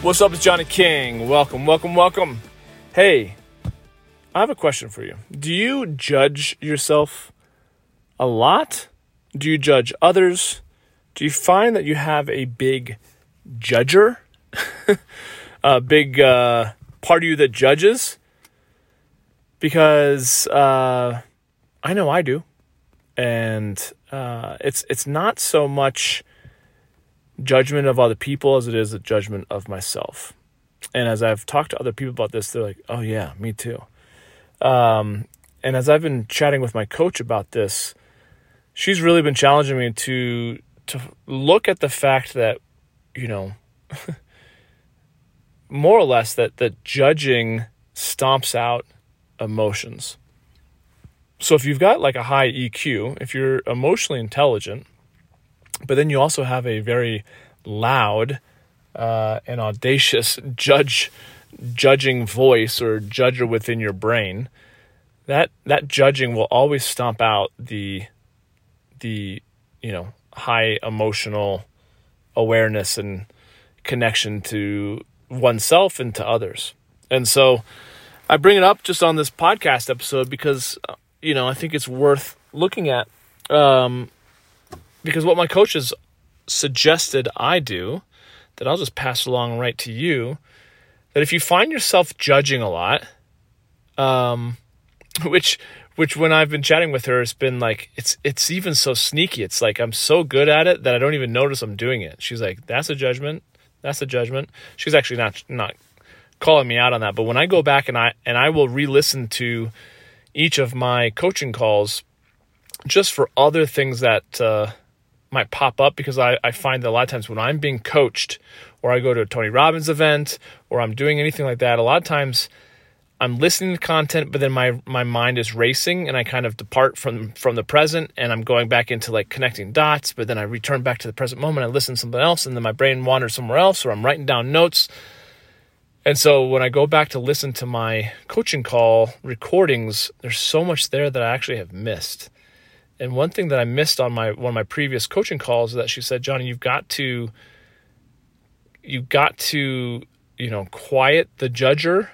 What's up? It's Johnny King. Welcome, welcome, welcome. Hey, I have a question for you. Do you judge yourself a lot? Do you judge others? Do you find that you have a big judger? a big uh, part of you that judges? Because uh, I know I do. And uh, it's it's not so much judgment of other people as it is a judgment of myself. And as I've talked to other people about this, they're like, "Oh yeah, me too." Um, and as I've been chatting with my coach about this, she's really been challenging me to to look at the fact that, you know, more or less that that judging stomps out emotions. So if you've got like a high EQ, if you're emotionally intelligent, but then you also have a very loud uh, and audacious judge judging voice or judger within your brain. That that judging will always stomp out the the you know high emotional awareness and connection to oneself and to others. And so i bring it up just on this podcast episode because you know i think it's worth looking at. Um, because what my coaches suggested I do, that I'll just pass along right to you, that if you find yourself judging a lot, um, which which when I've been chatting with her, it's been like it's it's even so sneaky. It's like I'm so good at it that I don't even notice I'm doing it. She's like, "That's a judgment. That's a judgment." She's actually not not calling me out on that, but when I go back and I and I will re-listen to each of my coaching calls just for other things that uh, might pop up because I, I find that a lot of times when I'm being coached or I go to a Tony Robbins event or I'm doing anything like that, a lot of times I'm listening to content, but then my my mind is racing and I kind of depart from from the present and I'm going back into like connecting dots, but then I return back to the present moment, I listen to something else, and then my brain wanders somewhere else, or I'm writing down notes. And so when I go back to listen to my coaching call recordings, there's so much there that I actually have missed. And one thing that I missed on my one of my previous coaching calls is that she said, Johnny, you've got to you've got to, you know, quiet the judger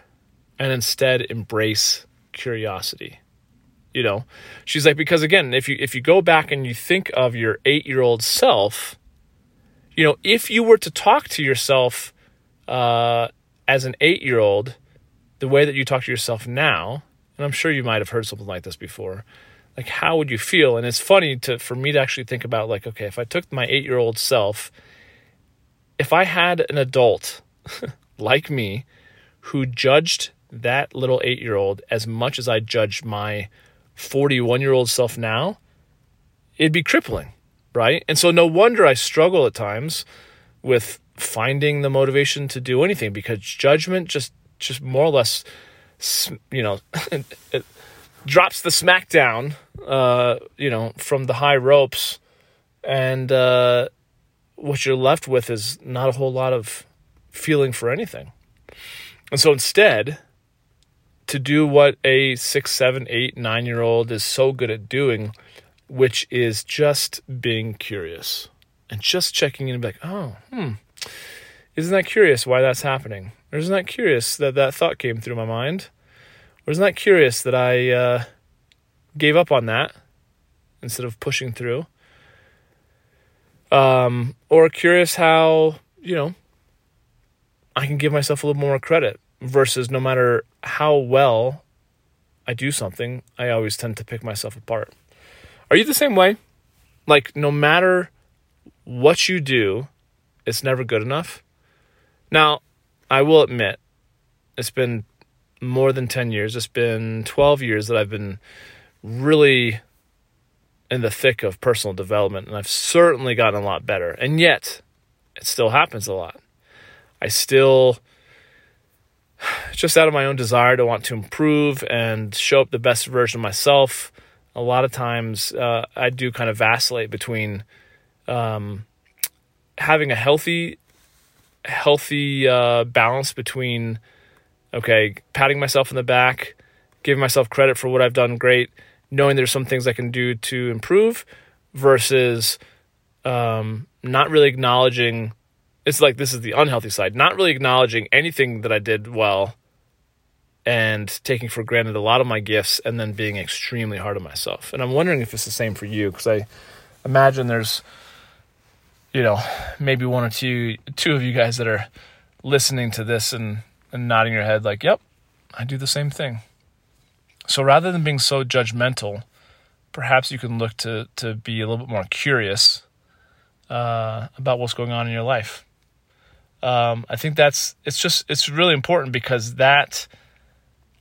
and instead embrace curiosity. You know, she's like, because again, if you if you go back and you think of your eight year old self, you know, if you were to talk to yourself uh, as an eight year old, the way that you talk to yourself now, and I'm sure you might have heard something like this before, like how would you feel? And it's funny to for me to actually think about like okay if i took my 8 year old self if i had an adult like me who judged that little 8 year old as much as i judge my 41 year old self now it'd be crippling right? And so no wonder i struggle at times with finding the motivation to do anything because judgment just just more or less you know drops the smackdown, uh, you know, from the high ropes, and uh, what you're left with is not a whole lot of feeling for anything. And so instead, to do what a six, seven, eight, nine year old is so good at doing, which is just being curious and just checking in and be like, oh, hmm, isn't that curious why that's happening? Or isn't that curious that that thought came through my mind? Wasn't that curious that I uh, gave up on that instead of pushing through? Um, or curious how, you know, I can give myself a little more credit versus no matter how well I do something, I always tend to pick myself apart. Are you the same way? Like, no matter what you do, it's never good enough. Now, I will admit, it's been more than 10 years. It's been 12 years that I've been really in the thick of personal development, and I've certainly gotten a lot better. And yet, it still happens a lot. I still just out of my own desire to want to improve and show up the best version of myself. A lot of times uh, I do kind of vacillate between um, having a healthy, healthy uh, balance between, okay, patting myself in the back, giving myself credit for what I've done great, knowing there's some things I can do to improve versus um, not really acknowledging it's like this is the unhealthy side, not really acknowledging anything that I did well and taking for granted a lot of my gifts and then being extremely hard on myself. And I'm wondering if it's the same for you because I imagine there's you know, maybe one or two two of you guys that are listening to this and, and nodding your head like, "Yep, I do the same thing." So rather than being so judgmental, perhaps you can look to to be a little bit more curious uh, about what's going on in your life. Um, I think that's it's just it's really important because that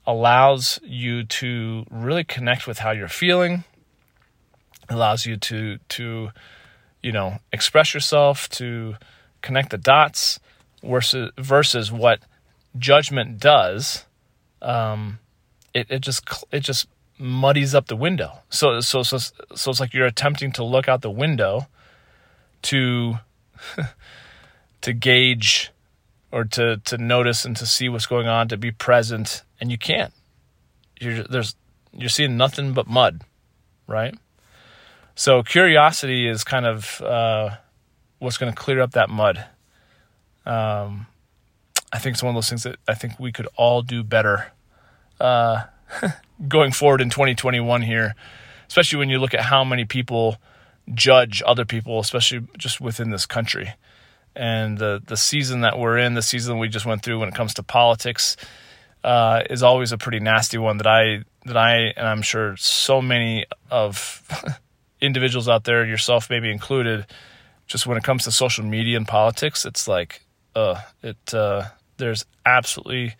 allows you to really connect with how you're feeling. Allows you to to you know express yourself, to connect the dots, versus versus what judgment does. Um, it it just it just muddies up the window. So so so so it's like you're attempting to look out the window to to gauge or to to notice and to see what's going on, to be present, and you can't. You're there's you're seeing nothing but mud, right? So curiosity is kind of uh, what's going to clear up that mud. Um, I think it's one of those things that I think we could all do better uh, going forward in 2021 here, especially when you look at how many people judge other people, especially just within this country. And the the season that we're in, the season we just went through when it comes to politics, uh, is always a pretty nasty one that I that I and I'm sure so many of individuals out there, yourself maybe included, just when it comes to social media and politics, it's like, uh, it uh, there's absolutely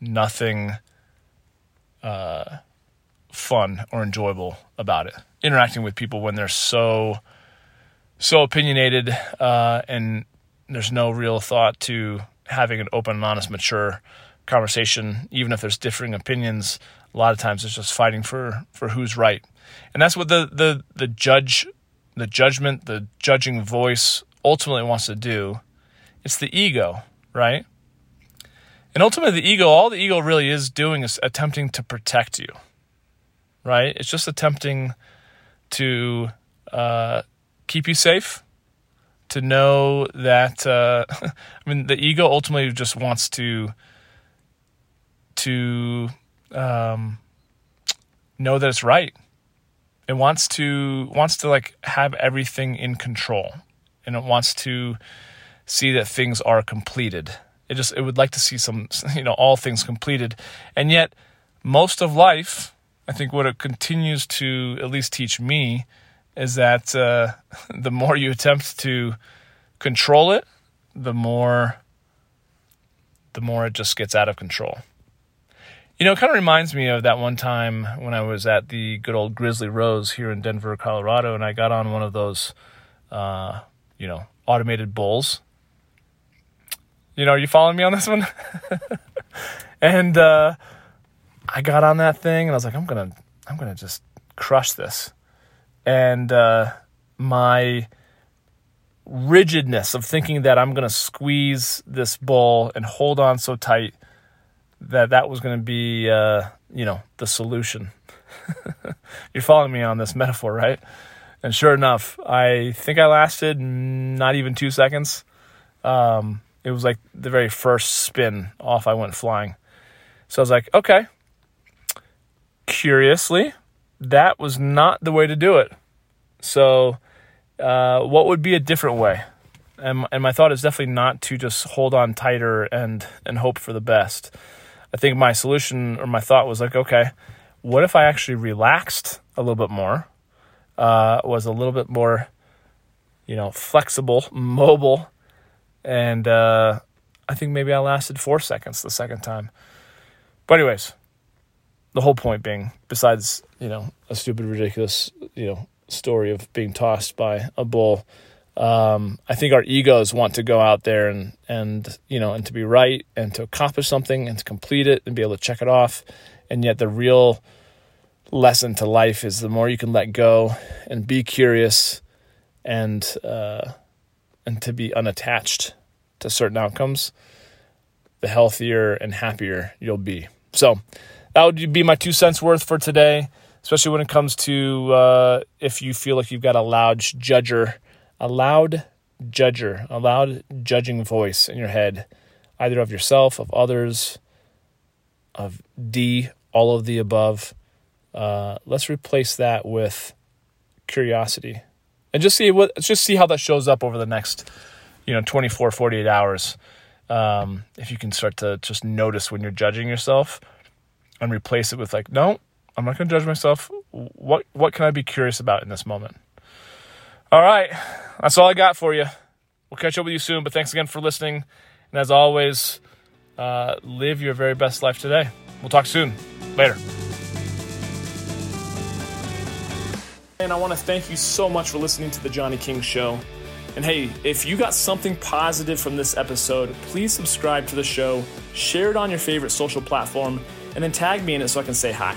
nothing uh, fun or enjoyable about it. Interacting with people when they're so so opinionated uh, and there's no real thought to having an open and honest, mature conversation, even if there's differing opinions. A lot of times it's just fighting for for who's right, and that's what the the the judge, the judgment, the judging voice ultimately wants to do. It's the ego, right? And ultimately, the ego, all the ego really is doing is attempting to protect you, right? It's just attempting to uh, keep you safe, to know that. Uh, I mean, the ego ultimately just wants to to um, know that it's right. It wants to wants to like have everything in control, and it wants to see that things are completed it just it would like to see some you know all things completed, and yet most of life, I think, what it continues to at least teach me is that uh, the more you attempt to control it, the more the more it just gets out of control. You know, it kind of reminds me of that one time when I was at the good old Grizzly Rose here in Denver, Colorado, and I got on one of those, uh, you know, automated bulls you know, you following me on this one? and uh, I got on that thing and I was like, I'm gonna, I'm gonna just crush this. And uh, my rigidness of thinking that I'm gonna squeeze this ball and hold on so tight that that was gonna be, uh, you know, the solution. You're following me on this metaphor, right? And sure enough, I think I lasted not even two seconds. Um, it was like the very first spin off I went flying. So I was like, okay. Curiously, that was not the way to do it. So, uh, what would be a different way? And, and my thought is definitely not to just hold on tighter and and hope for the best. I think my solution or my thought was like, okay, what if I actually relaxed a little bit more, uh, was a little bit more, you know, flexible, mobile, and uh, I think maybe I lasted four seconds the second time. But anyways, the whole point being, besides you know a stupid, ridiculous you know story of being tossed by a bull, Um, I think our egos want to go out there and and you know and to be right and to accomplish something and to complete it and be able to check it off, and yet the real lesson to life is the more you can let go and be curious and uh, and to be unattached to certain outcomes, the healthier and happier you'll be. So that would be my two cents worth for today, especially when it comes to uh, if you feel like you've got a loud judger, a loud judger, a loud judging voice in your head, either of yourself, of others, of D, all of the above. Uh, let's replace that with curiosity and just see what just see how that shows up over the next you know 24 48 hours. Um, if you can start to just notice when you're judging yourself and replace it with like no i'm not going to judge myself. What what can i be curious about in this moment? All right. That's all i got for you. We'll catch up with you soon but thanks again for listening. And as always uh, live your very best life today. We'll talk soon. Later and i want to thank you so much for listening to the johnny king show and hey, if you got something positive from this episode, please subscribe to the show, share it on your favorite social platform, and then tag me in it so I can say hi.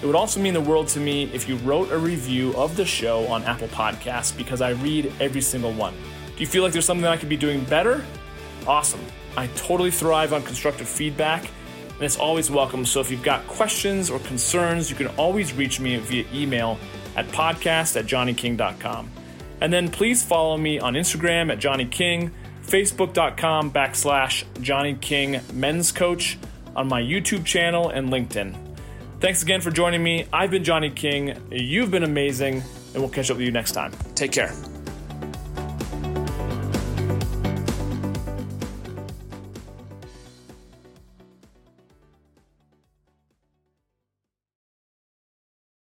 It would also mean the world to me if you wrote a review of the show on Apple Podcasts because I read every single one. Do you feel like there's something I could be doing better? Awesome. I totally thrive on constructive feedback and it's always welcome. So if you've got questions or concerns, you can always reach me via email at podcast at johnnyking.com. And then please follow me on Instagram at Johnny King, Facebook.com backslash Johnny King Men's Coach, on my YouTube channel and LinkedIn. Thanks again for joining me. I've been Johnny King. You've been amazing, and we'll catch up with you next time. Take care.